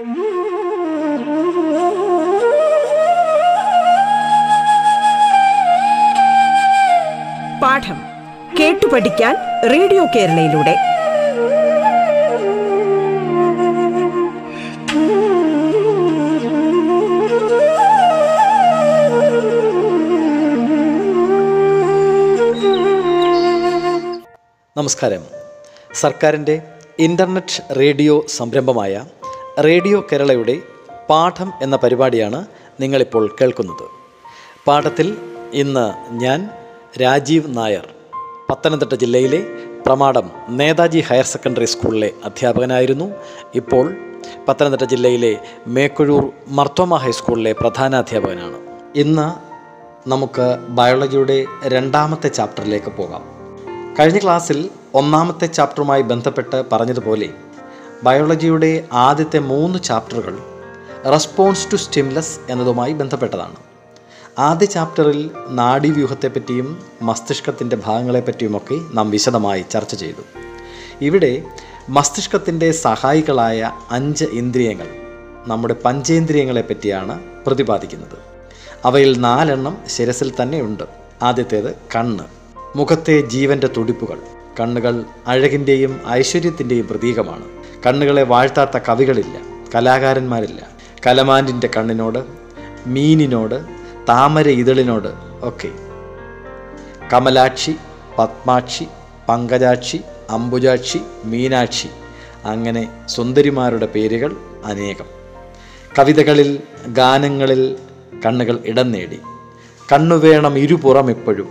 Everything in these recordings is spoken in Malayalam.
പാഠം കേട്ടു പഠിക്കാൻ റേഡിയോ കേരളയിലൂടെ. നമസ്കാരം. സർക്കാരിന്റെ ഇന്റർനെറ്റ് റേഡിയോ സംരംഭമായ റേഡിയോ കേരളയുടെ പാഠം എന്ന പരിപാടിയാണ് നിങ്ങളിപ്പോൾ കേൾക്കുന്നത്. പാഠത്തിൽ ഇന്ന് ഞാൻ രാജീവ് നായർ പത്തനംതിട്ട ജില്ലയിലെ പ്രമാടം നേതാജി ഹയർ സെക്കൻഡറി സ്കൂളിലെ അധ്യാപകനായിരുന്നു. ഇപ്പോൾ പത്തനംതിട്ട ജില്ലയിലെ മേക്കുഴൂർ മർത്തോമ ഹൈസ്കൂളിലെ പ്രധാനാധ്യാപകനാണ്. ഇന്ന് നമുക്ക് ബയോളജിയുടെ രണ്ടാമത്തെ ചാപ്റ്ററിലേക്ക് പോകാം. കഴിഞ്ഞ ക്ലാസ്സിൽ ഒന്നാമത്തെ ചാപ്റ്ററുമായി ബന്ധപ്പെട്ട് പറഞ്ഞതുപോലെ ബയോളജിയുടെ ആദ്യത്തെ മൂന്ന് ചാപ്റ്ററുകൾ റെസ്പോൺസ് ടു സ്റ്റിംലസ് എന്നതുമായി ബന്ധപ്പെട്ടതാണ്. ആദ്യ ചാപ്റ്ററിൽ നാഡീവ്യൂഹത്തെപ്പറ്റിയും മസ്തിഷ്കത്തിന്റെ ഭാഗങ്ങളെപ്പറ്റിയുമൊക്കെ നാം വിശദമായി ചർച്ച ചെയ്തു. ഇവിടെ മസ്തിഷ്കത്തിന്റെ സഹായികളായ അഞ്ച് ഇന്ദ്രിയങ്ങൾ നമ്മുടെ പഞ്ചേന്ദ്രിയങ്ങളെ പറ്റിയാണ് പ്രതിപാദിക്കുന്നത്. അവയിൽ നാലെണ്ണം ശിരസിൽ തന്നെയുണ്ട്. ആദ്യത്തേത് കണ്ണ്. മുഖത്തെ ജീവന്റെ തുടിപ്പുകൾ. കണ്ണുകൾ അഴകിന്റെയും ഐശ്വര്യത്തിന്റെയും പ്രതീകമാണ്. കണ്ണുകളെ വാഴ്ത്താത്ത കവികളില്ല കലാകാരന്മാരില്ല. കലമാൻഡിന്റെ കണ്ണിനോട് മീനിനോട് താമര ഇതളിനോട് ഒക്കെ. കമലാക്ഷി പത്മാക്ഷി പങ്കജാക്ഷി അംബുജാക്ഷി മീനാക്ഷി അങ്ങനെ സുന്ദരിമാരുടെ പേരുകൾ അനേകം. കവിതകളിൽ ഗാനങ്ങളിൽ കണ്ണുകൾ ഇടം നേടി. കണ്ണുവേണം ഇരുപുറം എപ്പോഴും.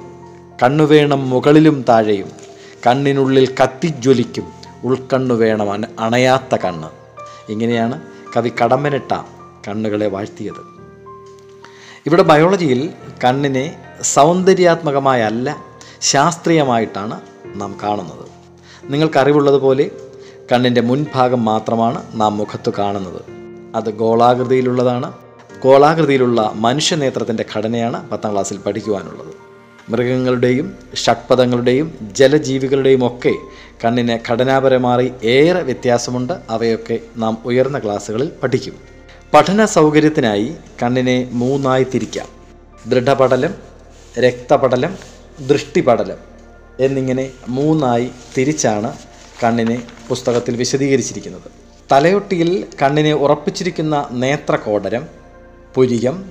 കണ്ണുവേണം മുകളിലും താഴെയും. കണ്ണിനുള്ളിൽ കത്തിജ്വലിക്കും. ഉൾക്കണ്ണു വേണം അണയാത്ത കണ്ണ്. ഇങ്ങനെയാണ് കവി കടമ്പനിട്ട കണ്ണുകളെ വാഴ്ത്തിയത്. ഇവിടെ ബയോളജിയിൽ കണ്ണിനെ സൗന്ദര്യാത്മകമായല്ല ശാസ്ത്രീയമായിട്ടാണ് നാം കാണുന്നത്. നിങ്ങൾക്കറിവുള്ളതുപോലെ കണ്ണിന്റെ മുൻഭാഗം മാത്രമാണ് നാം മുഖത്ത് കാണുന്നത്. അത് ഗോളാകൃതിയിലുള്ളതാണ്. ഗോളാകൃതിയിലുള്ള മനുഷ്യനേത്രത്തിന്റെ ഘടനയാണ് പത്താം ക്ലാസ്സിൽ പഠിക്കുവാനുള്ളത്. മൃഗങ്ങളുടെയും ഷഡ്പദങ്ങളുടെയും ജലജീവികളുടെയും ഒക്കെ കണ്ണിന് ഘടനാപരമായി ഏറെ വ്യത്യാസമുണ്ട്. അവയൊക്കെ നാം ഉയർന്ന ക്ലാസ്സുകളിൽ പഠിക്കും. പഠന സൗകര്യത്തിനായി കണ്ണിനെ മൂന്നായി തിരിക്കാം. ദൃഢപടലം രക്തപടലം ദൃഷ്ടിപടലം എന്നിങ്ങനെ മൂന്നായി തിരിച്ചാണ് കണ്ണിനെ പുസ്തകത്തിൽ വിശദീകരിച്ചിരിക്കുന്നത്. തലയൊട്ടിയിൽ കണ്ണിനെ ഉറപ്പിച്ചിരിക്കുന്ന നേത്രകോടരം പുരികം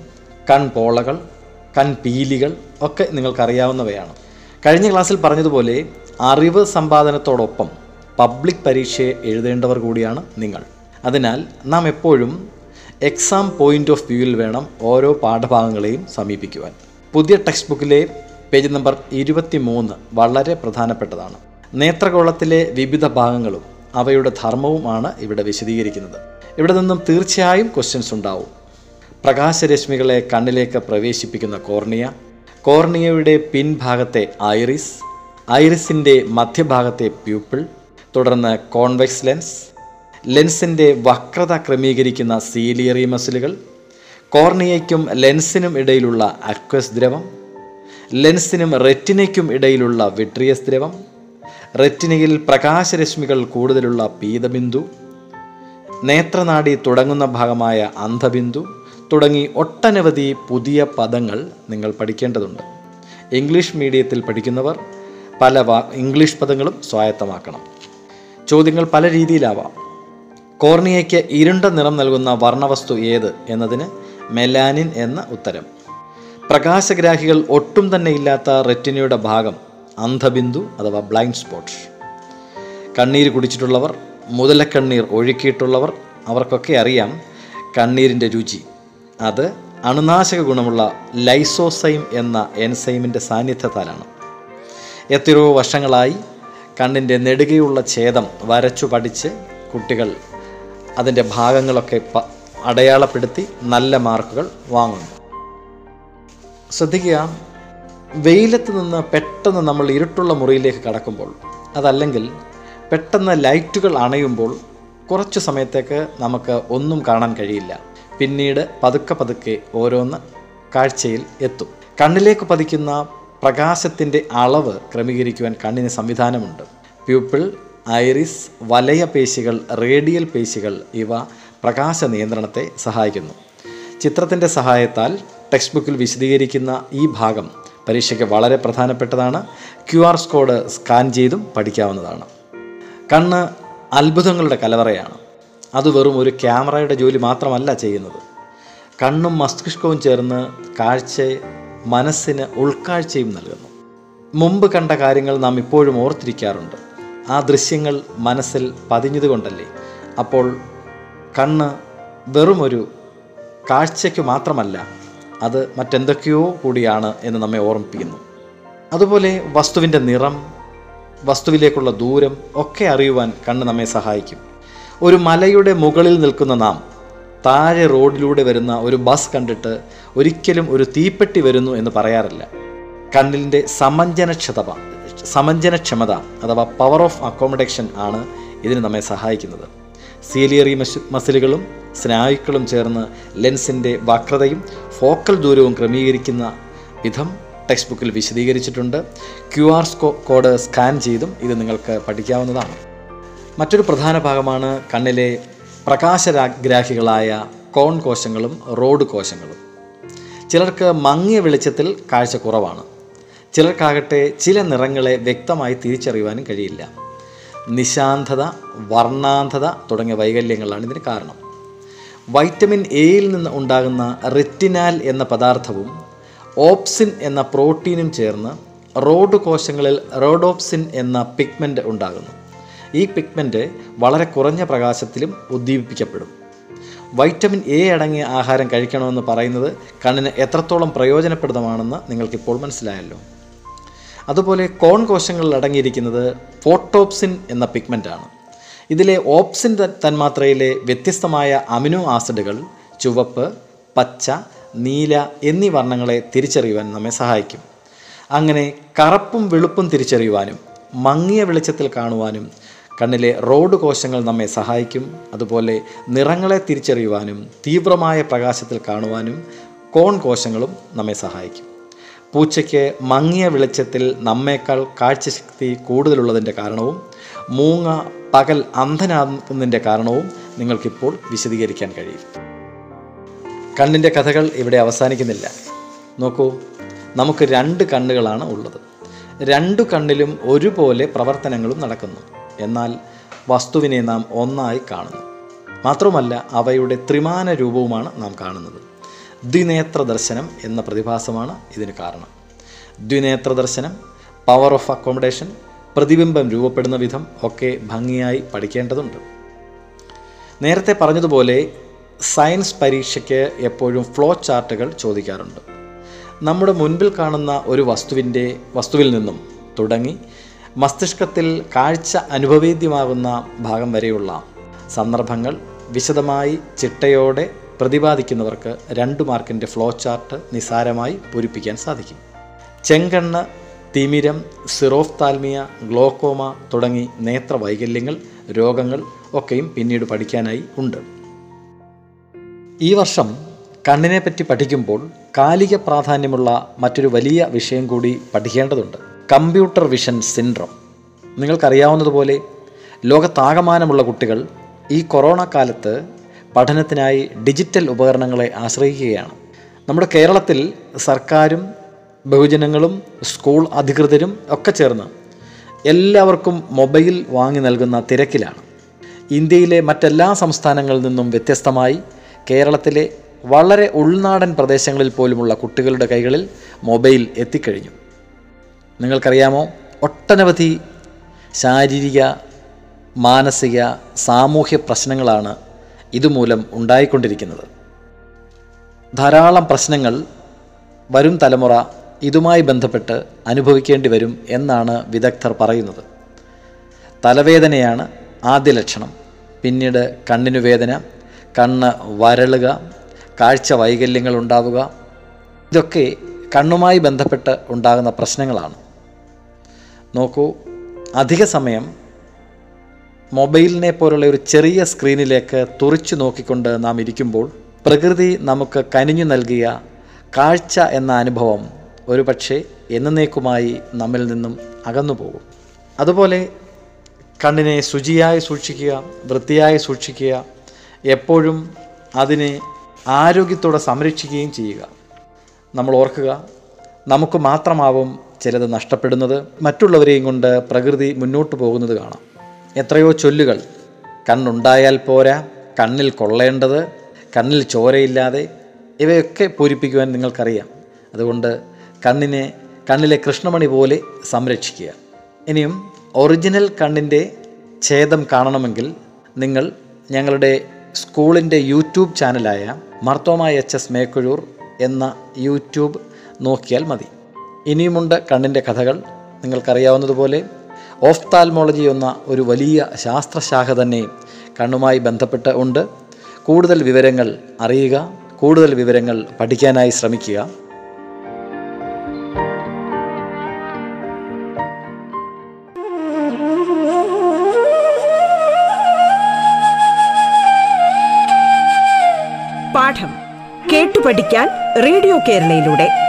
കൺപോളകൾ കൺപീലികൾ ഒക്കെ നിങ്ങൾക്കറിയാവുന്നവയാണ്. കഴിഞ്ഞ ക്ലാസ്സിൽ പറഞ്ഞതുപോലെ അറിവ് സമ്പാദനത്തോടൊപ്പം പബ്ലിക് പരീക്ഷയെ എഴുതേണ്ടവർ കൂടിയാണ് നിങ്ങൾ. അതിനാൽ നാം എപ്പോഴും എക്സാം പോയിന്റ് ഓഫ് വ്യൂവിൽ വേണം ഓരോ പാഠഭാഗങ്ങളെയും സമീപിക്കുവാൻ. പുതിയ ടെക്സ്റ്റ് ബുക്കിലെ പേജ് നമ്പർ ഇരുപത്തി മൂന്ന് വളരെ പ്രധാനപ്പെട്ടതാണ്. നേത്രകോളത്തിലെ വിവിധ ഭാഗങ്ങളും അവയുടെ ധർമ്മവുമാണ് ഇവിടെ വിശദീകരിക്കുന്നത്. ഇവിടെ നിന്നും തീർച്ചയായും ക്വസ്റ്റ്യൻസ് ഉണ്ടാവും. പ്രകാശരശ്മികളെ കണ്ണിലേക്ക് പ്രവേശിപ്പിക്കുന്ന കോർണിയ കോർണിയയുടെ പിൻഭാഗത്തെ ഐറിസ് ഐറിസിന്റെ മധ്യഭാഗത്തെ പ്യൂപ്പിൾ തുടർന്ന് കോൺവെക്സ് ലെൻസ് ലെൻസിന്റെ വക്രത ക്രമീകരിക്കുന്ന സീലിയറി മസിലുകൾ കോർണിയയ്ക്കും ലെൻസിനും ഇടയിലുള്ള അക്വസ് ദ്രവം ലെൻസിനും റെറ്റിനയ്ക്കും ഇടയിലുള്ള വിട്രിയസ് ദ്രവം റെറ്റിനയിൽ പ്രകാശരശ്മികൾ കൂടുതലുള്ള പീതബിന്ദു നേത്രനാടി തുടങ്ങുന്ന ഭാഗമായ അന്ധബിന്ദു തുടങ്ങി ഒട്ടനവധി പുതിയ പദങ്ങൾ നിങ്ങൾ പഠിക്കേണ്ടതുണ്ട്. ഇംഗ്ലീഷ് മീഡിയത്തിൽ പഠിക്കുന്നവർ പല ഇംഗ്ലീഷ് പദങ്ങളും സ്വായത്തമാക്കണം. ചോദ്യങ്ങൾ പല രീതിയിലാവാം. കോർണിയയ്ക്ക് ഇരുണ്ട നിറം നൽകുന്ന വർണവസ്തു ഏത് എന്നതിന് മെലാനിൻ എന്ന ഉത്തരം. പ്രകാശഗ്രാഹികൾ ഒട്ടും തന്നെ ഇല്ലാത്ത റെറ്റിനയുടെ ഭാഗം അന്ധബിന്ദു അഥവാ ബ്ലൈൻഡ് സ്പോട്ട്. കണ്ണീര് കുടിച്ചിട്ടുള്ളവർ മുതലക്കണ്ണീർ ഒഴുക്കിയിട്ടുള്ളവർ അവർക്കൊക്കെ അറിയാം കണ്ണീരിന്റെ രുചി. അത് അണുനാശക ഗുണമുള്ള ലൈസോസൈം എന്ന എൻസൈമിന്റെ സാന്നിധ്യത്താലാണ്. എത്രയോ വർഷങ്ങളായി കണ്ണിന്റെ നെടുകയുള്ള ഛേദം വരച്ചു പഠിച്ച് കുട്ടികൾ അതിന്റെ ഭാഗങ്ങളൊക്കെ അടയാളപ്പെടുത്തി നല്ല മാർക്കുകൾ വാങ്ങുന്നു. ശ്രദ്ധിക്കുക വെയിലത്ത് നിന്ന് പെട്ടെന്ന് നമ്മൾ ഇരുട്ടുള്ള മുറിയിലേക്ക് കടക്കുമ്പോൾ അതല്ലെങ്കിൽ പെട്ടെന്ന് ലൈറ്റുകൾ അണയുമ്പോൾ കുറച്ച് സമയത്തേക്ക് നമുക്ക് ഒന്നും കാണാൻ കഴിയില്ല. പിന്നീട് പതുക്കെ പതുക്കെ ഓരോന്ന് കാഴ്ചയിൽ എത്തും. കണ്ണിലേക്ക് പതിക്കുന്ന പ്രകാശത്തിന്റെ അളവ് ക്രമീകരിക്കുവാൻ കണ്ണിന് സംവിധാനമുണ്ട്. പ്യൂപ്പിൾ ഐറിസ് വലയ പേശികൾ റേഡിയൽ പേശികൾ ഇവ പ്രകാശ നിയന്ത്രണത്തെ സഹായിക്കുന്നു. ചിത്രത്തിന്റെ സഹായത്താൽ ടെക്സ്റ്റ് ബുക്കിൽ വിശദീകരിക്കുന്ന ഈ ഭാഗം പരീക്ഷയ്ക്ക് വളരെ പ്രധാനപ്പെട്ടതാണ്. ക്യു ആർ കോഡ് സ്കാൻ ചെയ്തും പഠിക്കാവുന്നതാണ്. കണ്ണ് അത്ഭുതങ്ങളുടെ കലവറയാണ്. അത് വെറും ഒരു ക്യാമറയുടെ ജോലി മാത്രമല്ല ചെയ്യുന്നത്. കണ്ണും മസ്തിഷ്കവും ചേർന്ന് കാഴ്ച മനസ്സിന് ഉൾക്കാഴ്ചയും നൽകുന്നു. മുമ്പ് കണ്ട കാര്യങ്ങൾ നാം ഇപ്പോഴും ഓർത്തിരിക്കാറുണ്ട്. ആ ദൃശ്യങ്ങൾ മനസ്സിൽ പതിഞ്ഞതുകൊണ്ടല്ലേ? അപ്പോൾ കണ്ണ് വെറും ഒരു കാഴ്ചയ്ക്ക് മാത്രമല്ല അത് മറ്റെന്തൊക്കെയോ കൂടിയാണ് എന്ന് നമ്മെ ഓർമ്മിപ്പിക്കുന്നു. അതുപോലെ വസ്തുവിന്റെ നിറം വസ്തുവിലേക്കുള്ള ദൂരം ഒക്കെ അറിയുവാൻ കണ്ണ് നമ്മെ സഹായിക്കും. ഒരു മലയുടെ മുകളിൽ നിൽക്കുന്ന നാം താഴെ റോഡിലൂടെ വരുന്ന ഒരു ബസ് കണ്ടിട്ട് ഒരിക്കലും ഒരു തീപ്പെട്ടി വരുന്നു എന്ന് പറയാറില്ല. കണ്ണിന്റെ സമഞ്ജനക്ഷതത സമഞ്ജനക്ഷമത അഥവാ പവർ ഓഫ് അക്കോമഡേഷൻ ആണ് ഇതിന് നമ്മെ സഹായിക്കുന്നത്. സീലിയറി മസിലുകളും സ്നായുക്കളും ചേർന്ന് ലെൻസിന്റെ വക്രതയും ഫോക്കൽ ദൂരവും ക്രമീകരിക്കുന്ന വിധം ടെക്സ്റ്റ് ബുക്കിൽ വിശദീകരിച്ചിട്ടുണ്ട്. ക്യു ആർ കോഡ് സ്കാൻ ചെയ്തും ഇത് നിങ്ങൾക്ക് പഠിക്കാവുന്നതാണ്. മറ്റൊരു പ്രധാന ഭാഗമാണ് കണ്ണിലെ പ്രകാശരാഗ്രാഹികളായ കോൺ കോശങ്ങളും റോഡ് കോശങ്ങളും. ചിലർക്ക് മങ്ങിയ വെളിച്ചത്തിൽ കാഴ്ച കുറവാണ്. ചിലർക്കാകട്ടെ ചില നിറങ്ങളെ വ്യക്തമായി തിരിച്ചറിയുവാനും കഴിയില്ല. നിശാന്തത വർണാന്ധത തുടങ്ങിയ വൈകല്യങ്ങളാണ് ഇതിന് കാരണം. വൈറ്റമിൻ എയിൽ നിന്ന് ഉണ്ടാകുന്ന റെറ്റിനാൽ എന്ന പദാർത്ഥവും ഓപ്സിൻ എന്ന പ്രോട്ടീനും ചേർന്ന് റോഡ് കോശങ്ങളിൽ റോഡോപ്സിൻ എന്ന പിഗ്മെന്റ് ഉണ്ടാകുന്നു. ഈ പിഗ്മെന്റ് വളരെ കുറഞ്ഞ പ്രകാശത്തിലും ഉദ്ദീപിപ്പിക്കപ്പെടും. വൈറ്റമിൻ എ അടങ്ങിയ ആഹാരം കഴിക്കണമെന്ന് പറയുന്നത് കണ്ണിന് എത്രത്തോളം പ്രയോജനപ്രദമാണെന്ന് നിങ്ങൾക്കിപ്പോൾ മനസ്സിലായല്ലോ. അതുപോലെ കോൺ കോശങ്ങളിൽ അടങ്ങിയിരിക്കുന്നത് ഫോട്ടോപ്സിൻ എന്ന പിഗ്മെന്റാണ് ഇതിലെ ഓപ്സിൻ തന്മാത്രയിലെ വ്യത്യസ്തമായ അമിനോ ആസിഡുകൾ ചുവപ്പ് പച്ച നീല എന്നീ വർണങ്ങളെ തിരിച്ചറിയുവാൻ നമ്മെ സഹായിക്കും. അങ്ങനെ കറുപ്പും വെളുപ്പും തിരിച്ചറിയുവാനും മങ്ങിയ വെളിച്ചത്തിൽ കാണുവാനും കണ്ണിലെ റോഡ് കോശങ്ങൾ നമ്മെ സഹായിക്കും. അതുപോലെ നിറങ്ങളെ തിരിച്ചറിയുവാനും തീവ്രമായ പ്രകാശത്തിൽ കാണുവാനും കോൺ കോശങ്ങളും നമ്മെ സഹായിക്കും. പൂച്ചയ്ക്ക് മങ്ങിയ വെളിച്ചത്തിൽ നമ്മേക്കാൾ കാഴ്ചശക്തി കൂടുതലുള്ളതിന്റെ കാരണവും മൂങ്ങ പകൽ അന്ധനാകുന്നതിന്റെ കാരണവും നിങ്ങൾക്കിപ്പോൾ വിശദീകരിക്കാൻ കഴിയും. കണ്ണിന്റെ കഥകൾ ഇവിടെ അവസാനിക്കുന്നില്ല. നോക്കൂ നമുക്ക് രണ്ട് കണ്ണുകളാണ് ഉള്ളത്. രണ്ടു കണ്ണിലും ഒരുപോലെ പ്രവർത്തനങ്ങളും നടക്കുന്നു. എന്നാൽ വസ്തുവിനെ നാം ഒന്നായി കാണുന്നു. മാത്രമല്ല അവയുടെ ത്രിമാന രൂപവുമാണ് നാം കാണുന്നത്. ദ്വിനേത്ര ദർശനം എന്ന പ്രതിഭാസമാണ് ഇതിന് കാരണം. ദ്വിനേത്ര ദർശനം പവർ ഓഫ് അക്കോമഡേഷൻ പ്രതിബിംബം രൂപപ്പെടുന്ന വിധം ഒക്കെ ഭംഗിയായി പഠിക്കേണ്ടതുണ്ട്. നേരത്തെ പറഞ്ഞതുപോലെ സയൻസ് പരീക്ഷയ്ക്ക് എപ്പോഴും ഫ്ലോ ചാർട്ടുകൾ ചോദിക്കാറുണ്ട്. നമ്മുടെ മുൻപിൽ കാണുന്ന ഒരു വസ്തുവിന്റെ വസ്തുവിൽ നിന്നും തുടങ്ങി മസ്തിഷ്കത്തിൽ കാഴ്ച അനുഭവേദ്യമാകുന്ന ഭാഗം വരെയുള്ള സന്ദർഭങ്ങൾ വിശദമായി ചിട്ടയോടെ പ്രതിപാദിക്കുന്നവർക്ക് രണ്ട് മാർക്കിന്റെ ഫ്ലോ ചാർട്ട് നിസാരമായി പൂരിപ്പിക്കാൻ സാധിക്കും. ചെങ്കണ്ണ് തിമിരം സിറോഫ്താൽമിയ ഗ്ലോക്കോമ തുടങ്ങി നേത്ര വൈകല്യങ്ങൾ രോഗങ്ങൾ ഒക്കെയും പിന്നീട് പഠിക്കാനായി ഉണ്ട്. ഈ വർഷം കണ്ണിനെ പറ്റി പഠിക്കുമ്പോൾ കാലിക പ്രാധാന്യമുള്ള മറ്റൊരു വലിയ വിഷയം കൂടി പഠിക്കേണ്ടതുണ്ട്. Computer vision syndrome. നിങ്ങൾക്കറിയാവുന്നതുപോലെ ലോകത്താകമാനമുള്ള കുട്ടികൾ ഈ കൊറോണ കാലത്ത് പഠനത്തിനായി ഡിജിറ്റൽ ഉപകരണങ്ങളെ ആശ്രയിക്കുകയാണ്. നമ്മുടെ കേരളത്തിൽ സർക്കാരും ബഹുജനങ്ങളും സ്കൂൾ അധികൃതരും ഒക്കെ ചേർന്ന് എല്ലാവർക്കും മൊബൈൽ വാങ്ങി നൽകുന്ന തിരക്കിലാണ്. ഇന്ത്യയിലെ മറ്റെല്ലാ സംസ്ഥാനങ്ങളിൽ നിന്നും വ്യത്യസ്തമായി കേരളത്തിലെ വളരെ ഉൾനാടൻ പ്രദേശങ്ങളിൽ പോലുമുള്ള കുട്ടികളുടെ കൈകളിൽ മൊബൈൽ എത്തിക്കഴിഞ്ഞു. നിങ്ങൾക്കറിയാമോ? ഒട്ടനവധി ശാരീരിക മാനസിക സാമൂഹ്യ പ്രശ്നങ്ങളാണ് ഇതുമൂലം ഉണ്ടായിക്കൊണ്ടിരിക്കുന്നത്. ധാരാളം പ്രശ്നങ്ങൾ വരും തലമുറ ഇതുമായി ബന്ധപ്പെട്ട് അനുഭവിക്കേണ്ടി വരും എന്നാണ് വിദഗ്ധർ പറയുന്നത്. തലവേദനയാണ് ആദ്യ ലക്ഷണം. പിന്നീട് കണ്ണിനു വേദന കണ്ണ് വരളുക കാഴ്ച വൈകല്യങ്ങൾ ഉണ്ടാവുക. ഇതൊക്കെ കണ്ണുമായി ബന്ധപ്പെട്ട് ഉണ്ടാകുന്ന പ്രശ്നങ്ങളാണ്. നോക്കൂ അധിക സമയം മൊബൈലിനെ പോലുള്ള ഒരു ചെറിയ സ്ക്രീനിലേക്ക് തുറിച്ചു നോക്കിക്കൊണ്ട് നാം ഇരിക്കുമ്പോൾ പ്രകൃതി നമുക്ക് കനിഞ്ഞു നൽകിയ കാഴ്ച എന്ന അനുഭവം ഒരു പക്ഷേ എന്നേക്കുമായി നമ്മിൽ നിന്നും അകന്നു പോകും. അതുപോലെ കണ്ണിനെ ശുചിയായി സൂക്ഷിക്കുക വൃത്തിയായി സൂക്ഷിക്കുക എപ്പോഴും അതിനെ ആരോഗ്യത്തോടെ സംരക്ഷിക്കുകയും ചെയ്യുക. നമ്മൾ ഓർക്കുക നമുക്ക് മാത്രമാവും ചിലത് നഷ്ടപ്പെടുന്നത് മറ്റുള്ളവരെയും കൊണ്ട് പ്രകൃതി മുന്നോട്ട് പോകുന്നത് കാണാം. എത്രയോ ചൊല്ലുകൾ. കണ്ണുണ്ടായാൽ പോരാ കണ്ണിൽ കൊള്ളേണ്ടത് കണ്ണിൽ ചോരയില്ലാതെ ഇവയൊക്കെ പൂരിപ്പിക്കുവാൻ നിങ്ങൾക്കറിയാം. അതുകൊണ്ട് കണ്ണിനെ കണ്ണിലെ കൃഷ്ണമണി പോലെ സംരക്ഷിക്കുക. ഇനിയും ഒറിജിനൽ കണ്ണിന്റെ ഛേദം കാണണമെങ്കിൽ നിങ്ങൾ ഞങ്ങളുടെ സ്കൂളിന്റെ യൂട്യൂബ് ചാനലായ മർത്തോമ എച്ച് എസ് മേക്കുഴൂർ എന്ന യൂട്യൂബ് നോക്കിയാൽ മതി. ഇനിയുമുണ്ട് കണ്ണിന്റെ കഥകൾ. നിങ്ങൾക്കറിയാവുന്നതുപോലെ ഓഫ്താൽമോളജി എന്ന ഒരു വലിയ ശാസ്ത്രശാഖ തന്നെ കണ്ണുമായി ബന്ധപ്പെട്ട് ഉണ്ട്. കൂടുതൽ വിവരങ്ങൾ അറിയുക കൂടുതൽ വിവരങ്ങൾ പഠിക്കാനായി ശ്രമിക്കുക. പാഠം കേട്ടു പഠിക്കാൻ റേഡിയോ കേരളയിലൂടെ.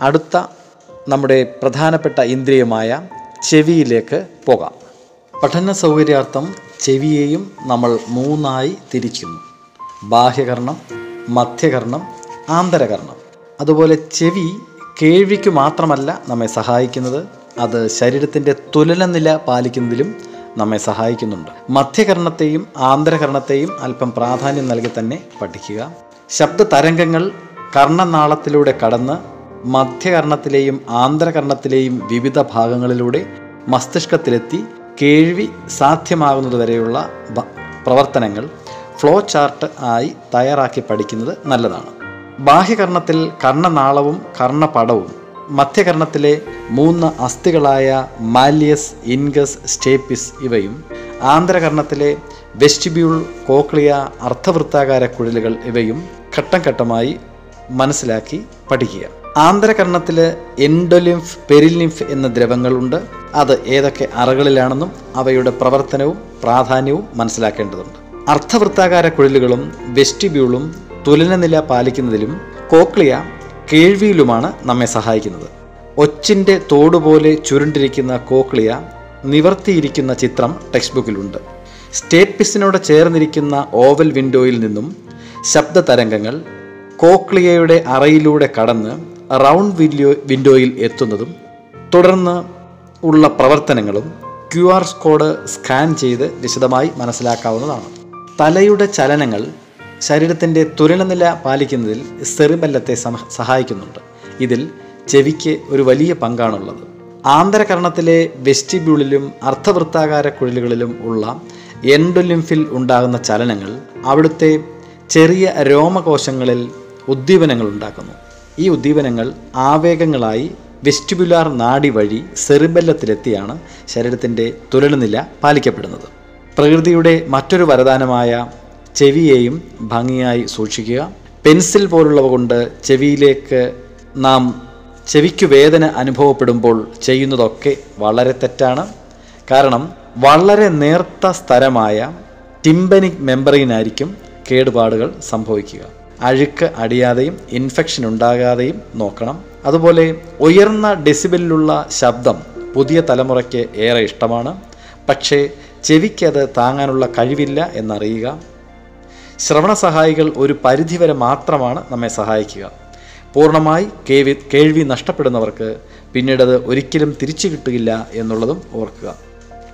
അടുത്ത നമ്മുടെ പ്രധാനപ്പെട്ട ഇന്ദ്രിയമായ ചെവിയിലേക്ക് പോകാം. പഠന സൗകര്യാർത്ഥം ചെവിയെയും നമ്മൾ മൂന്നായി തിരിക്കുന്നു. ബാഹ്യകർണം മധ്യകർണം ആന്തരകർണം. അതുപോലെ ചെവി കേൾവിക്ക് മാത്രമല്ല നമ്മെ സഹായിക്കുന്നത്. അത് ശരീരത്തിന്റെ തുലനനില പാലിക്കുന്നതിലും നമ്മെ സഹായിക്കുന്നുണ്ട്. മധ്യകരണത്തെയും ആന്തരകരണത്തെയും അല്പം പ്രാധാന്യം നൽകി തന്നെ പഠിക്കുക. ശബ്ദ തരംഗങ്ങൾ കർണനാളത്തിലൂടെ കടന്ന് മധ്യകർണത്തിലെയും ആന്തരകർണത്തിലെയും വിവിധ ഭാഗങ്ങളിലൂടെ മസ്തിഷ്കത്തിലെത്തി കേൾവി സാധ്യമാകുന്നതുവരെയുള്ള പ്രവർത്തനങ്ങൾ ഫ്ലോ ചാർട്ട് ആയി തയ്യാറാക്കി പഠിക്കുന്നത് നല്ലതാണ്. ബാഹ്യകർണത്തിൽ കർണനാളവും കർണപടവും മധ്യകർണത്തിലെ മൂന്ന് അസ്ഥികളായ മാലിയസ് ഇൻഗസ് സ്റ്റേപ്പിസ് ഇവയും ആന്തരകർണത്തിലെ വെസ്റ്റിബ്യൂൾ കോക്ലിയ അർദ്ധവൃത്താകാര കുഴലുകൾ ഇവയും ഘട്ടം ഘട്ടമായി മനസ്സിലാക്കി പഠിക്കുക. ആന്തരകർണത്തിൽ എൻഡോലിംഫ് പെരിലിംഫ് എന്ന ദ്രവങ്ങളുണ്ട് അത് ഏതൊക്കെ അറകളിലാണെന്നും അവയുടെ പ്രവർത്തനവും പ്രാധാന്യവും മനസ്സിലാക്കേണ്ടതുണ്ട്. അർദ്ധവൃത്താകാര കുഴലുകളും വെസ്റ്റിബ്യൂളും തുലനനില പാലിക്കുന്നതിലും കോക്ലിയ കേൾവിയിലുമാണ് നമ്മെ സഹായിക്കുന്നത്. ഒച്ചിന്റെ തോടുപോലെ ചുരുണ്ടിരിക്കുന്ന കോക്ലിയ നിവർത്തിയിരിക്കുന്ന ചിത്രം ടെക്സ്റ്റ് ബുക്കിലുണ്ട് സ്റ്റേറ്റ് പിസിനോട് ചേർന്നിരിക്കുന്ന ഓവൽ വിൻഡോയിൽ നിന്നും ശബ്ദ തരംഗങ്ങൾ കോക്ലിയയുടെ അറയിലൂടെ കടന്ന് റൗണ്ട് വിൻഡോ വിൻഡോയിൽ എത്തുന്നതും തുടർന്ന് ഉള്ള പ്രവർത്തനങ്ങളും ക്യു ആർ കോഡ് സ്കാൻ ചെയ്ത് വിശദമായി മനസ്സിലാക്കാവുന്നതാണ്. തലയുടെ ചലനങ്ങൾ ശരീരത്തിന്റെ തുലനനില പാലിക്കുന്നതിൽ സെറിബല്ലത്തെ സഹായിക്കുന്നുണ്ട്. ഇതിൽ ചെവിക്ക് ഒരു വലിയ പങ്കാണുള്ളത്. ആന്തരകരണത്തിലെ വെസ്റ്റിബ്യൂളിലും അർദ്ധവൃത്താകാര കുഴലുകളിലും ഉള്ള എൻഡൊലിംഫിൽ ഉണ്ടാകുന്ന ചലനങ്ങൾ അവിടുത്തെ ചെറിയ രോമകോശങ്ങളിൽ ഉദ്ദീപനങ്ങൾ ഉണ്ടാക്കുന്നു. ഈ ഉദ്ദീപനങ്ങൾ ആവേഗങ്ങളായി വെസ്റ്റിബുലാർ നാഡി വഴി സെറിബല്ലത്തിലെത്തിയാണ് ശരീരത്തിന്റെ തുലനനില പാലിക്കപ്പെടുന്നത്. പ്രകൃതിയുടെ മറ്റൊരു വരദാനമായ ചെവിയെയും ഭംഗിയായി സൂക്ഷിക്കുക. പെൻസിൽ പോലുള്ളവ കൊണ്ട് ചെവിയിലേക്ക് നാം ചെവിക്കു വേദന അനുഭവപ്പെടുമ്പോൾ ചെയ്യുന്നതൊക്കെ വളരെ തെറ്റാണ്. കാരണം വളരെ നേർത്ത സ്ഥലമായ ടിംബനിക് മെമ്പറിനായിരിക്കും കേടുപാടുകൾ സംഭവിക്കുക. അഴുക്ക് അടിയാതെയും ഇൻഫെക്ഷൻ ഉണ്ടാകാതെയും നോക്കണം. അതുപോലെ ഉയർന്ന ഡെസിബലിലുള്ള ശബ്ദം പുതിയ തലമുറയ്ക്ക് ഏറെ ഇഷ്ടമാണ്. പക്ഷേ ചെവിക്കത് താങ്ങാനുള്ള കഴിവില്ല എന്നറിയുക. ശ്രവണ സഹായികൾ ഒരു പരിധിവരെ മാത്രമാണ് നമ്മെ സഹായിക്കുക. പൂർണമായി കേവി കേൾവി നഷ്ടപ്പെടുന്നവർക്ക് പിന്നീട് അത് ഒരിക്കലും തിരിച്ചു കിട്ടുകയില്ല എന്നുള്ളതും ഓർക്കുക.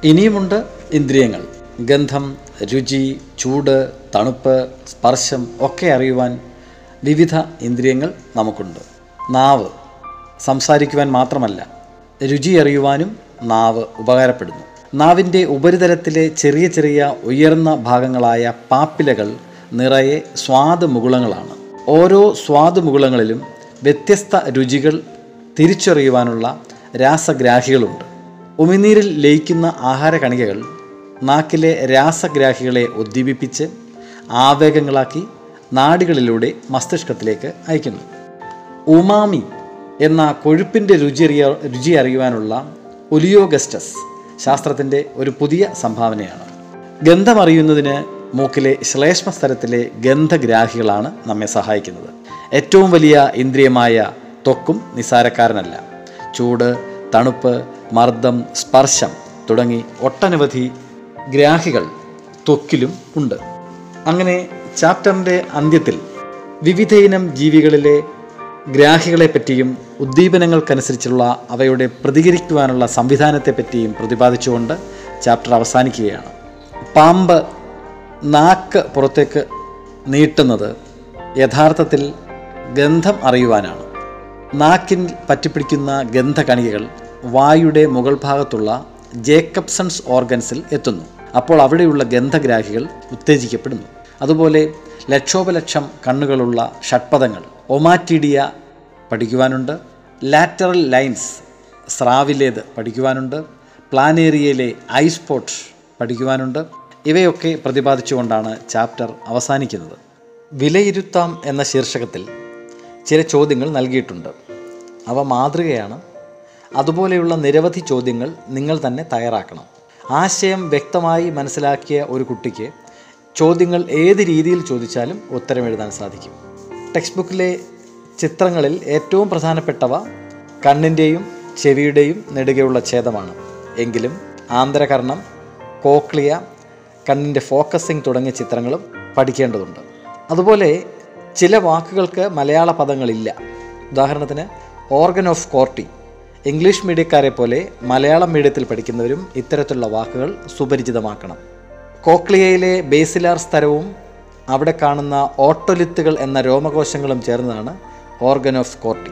ഇനിയുമുണ്ട് ഇന്ദ്രിയങ്ങൾ. ഗന്ധം രുചി ചൂട് തണുപ്പ് സ്പർശം ഒക്കെ അറിയുവാൻ വിവിധ ഇന്ദ്രിയങ്ങൾ നമുക്കുണ്ട്. നാവ് സംസാരിക്കുവാൻ മാത്രമല്ല രുചി അറിയുവാനും നാവ് ഉപകാരപ്പെടുന്നു. നാവിന്റെ ഉപരിതലത്തിലെ ചെറിയ ചെറിയ ഉയർന്ന ഭാഗങ്ങളായ പാപ്പിലകൾ നിറയെ സ്വാദ് മുകുളങ്ങളാണ് ഓരോ സ്വാദ് മുകുളങ്ങളിലും വ്യത്യസ്ത രുചികൾ തിരിച്ചറിയുവാനുള്ള രാസഗ്രാഹികളുണ്ട്. ഉമിനീരിൽ ലയിക്കുന്ന ആഹാര കണികകൾ നാക്കിലെ രാസഗ്രാഹികളെ ഉദ്ദീപിപ്പിച്ച് ആവേഗങ്ങളാക്കി നാടികളിലൂടെ മസ്തിഷ്കത്തിലേക്ക് അയക്കുന്നു ഉമാമി എന്ന കൊഴുപ്പിന്റെ രുചി അറിയ രുചി അറിയുവാനുള്ള ഒലിയോഗസ്റ്റസ് ശാസ്ത്രത്തിന്റെ ഒരു പുതിയ സംഭാവനയാണ്. ഗന്ധമറിയുന്നതിന് മൂക്കിലെ ശ്ലേഷ്മ സ്ഥലത്തിലെ ഗന്ധഗ്രാഹികളാണ് നമ്മെ സഹായിക്കുന്നത്. ഏറ്റവും വലിയ ഇന്ദ്രിയമായ ത്വക്കും നിസാരക്കാരനല്ല ചൂട് തണുപ്പ് മർദ്ദം സ്പർശം തുടങ്ങി ഒട്ടനവധി ഗ്രാഹികൾ ത്വക്കിലും ഉണ്ട്. അങ്ങനെ ചാപ്റ്ററിന്റെ അന്ത്യത്തിൽ വിവിധയിനം ജീവികളിലെ ഗ്രാഹികളെ പറ്റിയും ഉദ്ദീപനങ്ങൾക്കനുസരിച്ചുള്ള അവയുടെ പ്രതികരിക്കുവാനുള്ള സംവിധാനത്തെപ്പറ്റിയും പ്രതിപാദിച്ചുകൊണ്ട് ചാപ്റ്റർ അവസാനിക്കുകയാണ്. പാമ്പ് നാക്ക് പുറത്തേക്ക് നീട്ടുന്നത് യഥാർത്ഥത്തിൽ ഗന്ധം അറിയുവാനാണ്. നാക്കിൻ പറ്റിപ്പിടിക്കുന്ന ഗന്ധകണികകൾ വായുടെ മുകൾ ഭാഗത്തുള്ള ജേക്കബ്സൺസ് ഓർഗൻസിൽ എത്തുന്നു. അപ്പോൾ അവിടെയുള്ള ഗന്ധഗ്രാഹികൾ ഉത്തേജിക്കപ്പെടുന്നു. അതുപോലെ ലക്ഷോപലക്ഷം കണ്ണുകളുള്ള ഷഡ്പഥങ്ങൾ ഒമാറ്റിഡിയ പഠിക്കുവാനുണ്ട്. ലാറ്ററൽ ലൈൻസ് സ്രാവിലേത് പഠിക്കുവാനുണ്ട്. പ്ലാനേറിയയിലെ ഐസ്പോട്ട് പഠിക്കുവാനുണ്ട്. ഇവയൊക്കെ പ്രതിപാദിച്ചുകൊണ്ടാണ് ചാപ്റ്റർ അവസാനിക്കുന്നത്. വിലയിരുത്താം എന്ന ശീർഷകത്തിൽ ചില ചോദ്യങ്ങൾ നൽകിയിട്ടുണ്ട്. അവ മാതൃകയാണ്. അതുപോലെയുള്ള നിരവധി ചോദ്യങ്ങൾ നിങ്ങൾ തന്നെ തയ്യാറാക്കണം. ആശയം വ്യക്തമായി മനസ്സിലാക്കിയ ഒരു കുട്ടിക്ക് ചോദ്യങ്ങൾ ഏത് രീതിയിൽ ചോദിച്ചാലും ഉത്തരം എഴുതാൻ സാധിക്കും. ടെക്സ്റ്റ് ബുക്കിലെ ചിത്രങ്ങളിൽ ഏറ്റവും പ്രധാനപ്പെട്ടവ കണ്ണിന്റെയും ചെവിയുടെയും നെടുകയുള്ള ഛേദമാണ്. എങ്കിലും ആന്തരകർണം കോക്ലിയ കണ്ണിന്റെ ഫോക്കസിംഗ് തുടങ്ങിയ ചിത്രങ്ങളും പഠിക്കേണ്ടതുണ്ട്. അതുപോലെ ചില വാക്കുകൾക്ക് മലയാള പദങ്ങളില്ല. ഉദാഹരണത്തിന് ഓർഗൻ ഓഫ് കോർട്ടി ഇംഗ്ലീഷ് മീഡിയക്കാരെ പോലെ മലയാളം മീഡിയത്തിൽ പഠിക്കുന്നവരും ഇത്തരത്തിലുള്ള വാക്കുകൾ സുപരിചിതമാക്കണം. കോക്ലിയയിലെ ബേസിലാർ സ്ഥലവും അവിടെ കാണുന്ന ഓട്ടോലിത്തുകൾ എന്ന രോമകോശങ്ങളും ചേർന്നതാണ് ഓർഗൻ ഓഫ് കോർട്ടി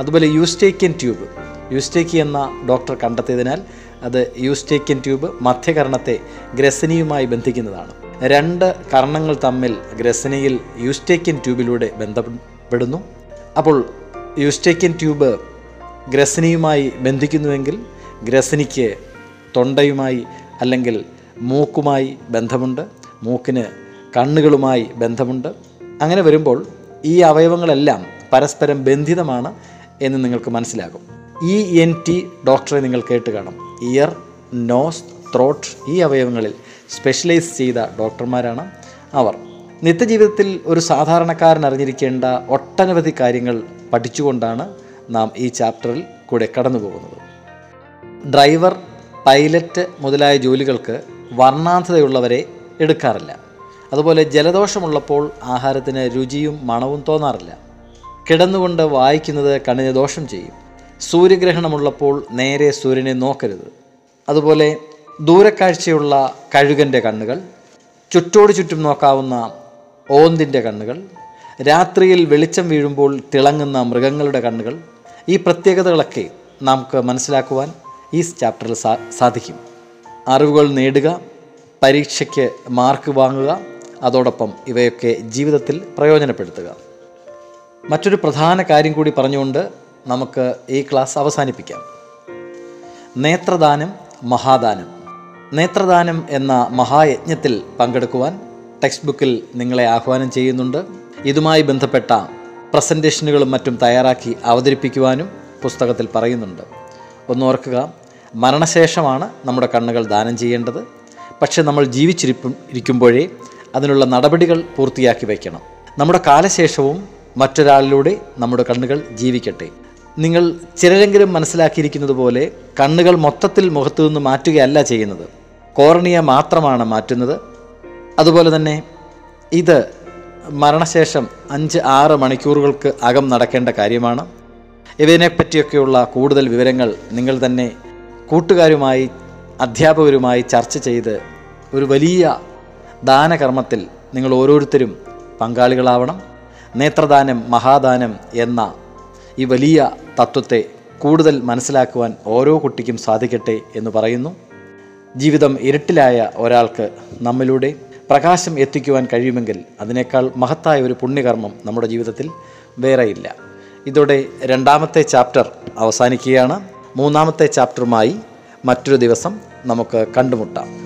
അതുപോലെ യൂസ്റ്റേക്കിയൻ ട്യൂബ് യൂസ്റ്റേക്കി എന്ന ഡോക്ടർ കണ്ടെത്തിയതിനാൽ അത് യൂസ്റ്റേക്കിൻ ട്യൂബ് മധ്യകർണത്തെ ഗ്രസനിയുമായി ബന്ധിക്കുന്നതാണ്. രണ്ട് കർണങ്ങൾ തമ്മിൽ ഗ്രസനിയിൽ യൂസ്റ്റേക്കിൻ ട്യൂബിലൂടെ ബന്ധപ്പെടുന്നു. അപ്പോൾ യൂസ്റ്റേക്കിൻ ട്യൂബ് ഗ്രസനിയുമായി ബന്ധിക്കുന്നുവെങ്കിൽ ഗ്രസനിക്ക് തൊണ്ടയുമായി അല്ലെങ്കിൽ മൂക്കുമായി ബന്ധമുണ്ട് മൂക്കിന് കണ്ണുകളുമായി ബന്ധമുണ്ട്. അങ്ങനെ വരുമ്പോൾ ഈ അവയവങ്ങളെല്ലാം പരസ്പരം ബന്ധിതമാണ് എന്ന് നിങ്ങൾക്ക് മനസ്സിലാകും. ഇ എൻ ടി ഡോക്ടറെ നിങ്ങൾ കേട്ട് കാണും. ഇയർ നോസ് ത്രോട്ട് ഈ അവയവങ്ങളിൽ സ്പെഷ്യലൈസ് ചെയ്ത ഡോക്ടർമാരാണ് അവർ. നിത്യജീവിതത്തിൽ ഒരു സാധാരണക്കാരൻ അറിഞ്ഞിരിക്കേണ്ട ഒട്ടനവധി കാര്യങ്ങൾ പഠിച്ചുകൊണ്ടാണ് നാം ഈ ചാപ്റ്ററിൽ കൂടെ കടന്നു പോകുന്നത് ഡ്രൈവർ പൈലറ്റ് മുതലായ ജോലികൾക്ക് വർണാന്ധതയുള്ളവരെ എടുക്കാറില്ല. അതുപോലെ ജലദോഷമുള്ളപ്പോൾ ആഹാരത്തിന് രുചിയും മണവും തോന്നാറില്ല. കിടന്നുകൊണ്ട് വായിക്കുന്നത് കണ്ണിന് ദോഷം ചെയ്യും. സൂര്യഗ്രഹണമുള്ളപ്പോൾ നേരെ സൂര്യനെ നോക്കരുത്. അതുപോലെ ദൂരക്കാഴ്ചയുള്ള കഴുകന്റെ കണ്ണുകൾ ചുറ്റോട് ചുറ്റും നോക്കാവുന്ന ഓന്തിന്റെ കണ്ണുകൾ രാത്രിയിൽ വെളിച്ചം വീഴുമ്പോൾ തിളങ്ങുന്ന മൃഗങ്ങളുടെ കണ്ണുകൾ ഈ പ്രത്യേകതകളൊക്കെ നമുക്ക് മനസ്സിലാക്കുവാൻ ഈ ചാപ്റ്ററിൽ സാ സാധിക്കും. അറിവുകൾ നേടുക പരീക്ഷയ്ക്ക് മാർക്ക് വാങ്ങുക അതോടൊപ്പം ഇവയൊക്കെ ജീവിതത്തിൽ പ്രയോജനപ്പെടുത്തുക. മറ്റൊരു പ്രധാന കാര്യം കൂടി പറഞ്ഞുകൊണ്ട് നമുക്ക് ഈ ക്ലാസ് അവസാനിപ്പിക്കാം. നേത്രദാനം മഹാദാനം. നേത്രദാനം എന്ന മഹായജ്ഞത്തിൽ പങ്കെടുക്കുവാൻ ടെക്സ്റ്റ് ബുക്കിൽ നിങ്ങളെ ആഹ്വാനം ചെയ്യുന്നുണ്ട്. ഇതുമായി ബന്ധപ്പെട്ട പ്രസന്റേഷനുകളും മറ്റും തയ്യാറാക്കി അവതരിപ്പിക്കുവാനും പുസ്തകത്തിൽ പറയുന്നുണ്ട്. ഒന്നോർക്കുക മരണശേഷമാണ് നമ്മുടെ കണ്ണുകൾ ദാനം ചെയ്യേണ്ടത്. പക്ഷെ നമ്മൾ ജീവിച്ചിരിപ്പും ഇരിക്കുമ്പോഴേ അതിനുള്ള നടപടികൾ പൂർത്തിയാക്കി വയ്ക്കണം. നമ്മുടെ കാലശേഷവും മറ്റൊരാളിലൂടെ നമ്മുടെ കണ്ണുകൾ ജീവിക്കട്ടെ. നിങ്ങൾ ചിലരെങ്കിലും മനസ്സിലാക്കിയിരിക്കുന്നത് പോലെ കണ്ണുകൾ മൊത്തത്തിൽ മുഖത്തു നിന്ന് മാറ്റുകയല്ല ചെയ്യുന്നത്. കോർണിയ മാത്രമാണ് മാറ്റുന്നത്. അതുപോലെ തന്നെ ഇത് മരണശേഷം അഞ്ച് ആറ് മണിക്കൂറുകൾക്ക് അകം നടക്കേണ്ട കാര്യമാണ്. ഇതിനെപ്പറ്റിയൊക്കെയുള്ള കൂടുതൽ വിവരങ്ങൾ നിങ്ങൾ തന്നെ കൂട്ടുകാരുമായി അധ്യാപകരുമായി ചർച്ച ചെയ്ത് ഒരു വലിയ ദാനകർമ്മത്തിൽ നിങ്ങൾ ഓരോരുത്തരും പങ്കാളികളാവണം. നേത്രദാനം മഹാദാനം എന്ന ഈ വലിയ തത്വത്തെ കൂടുതൽ മനസ്സിലാക്കുവാൻ ഓരോ കുട്ടിക്കും സാധിക്കട്ടെ എന്ന് പറയുന്നു. ജീവിതം ഇരുട്ടിലായ ഒരാൾക്ക് നമ്മിലൂടെ പ്രകാശം എത്തിക്കുവാൻ കഴിയുമെങ്കിൽ അതിനേക്കാൾ മഹത്തായ ഒരു പുണ്യകർമ്മം നമ്മുടെ ജീവിതത്തിൽ വേറെയില്ല. ഇതോടെ രണ്ടാമത്തെ ചാപ്റ്റർ അവസാനിക്കുകയാണ്. മൂന്നാമത്തെ ചാപ്റ്ററുമായി മറ്റൊരു ദിവസം നമുക്ക് കണ്ടുമുട്ടാം.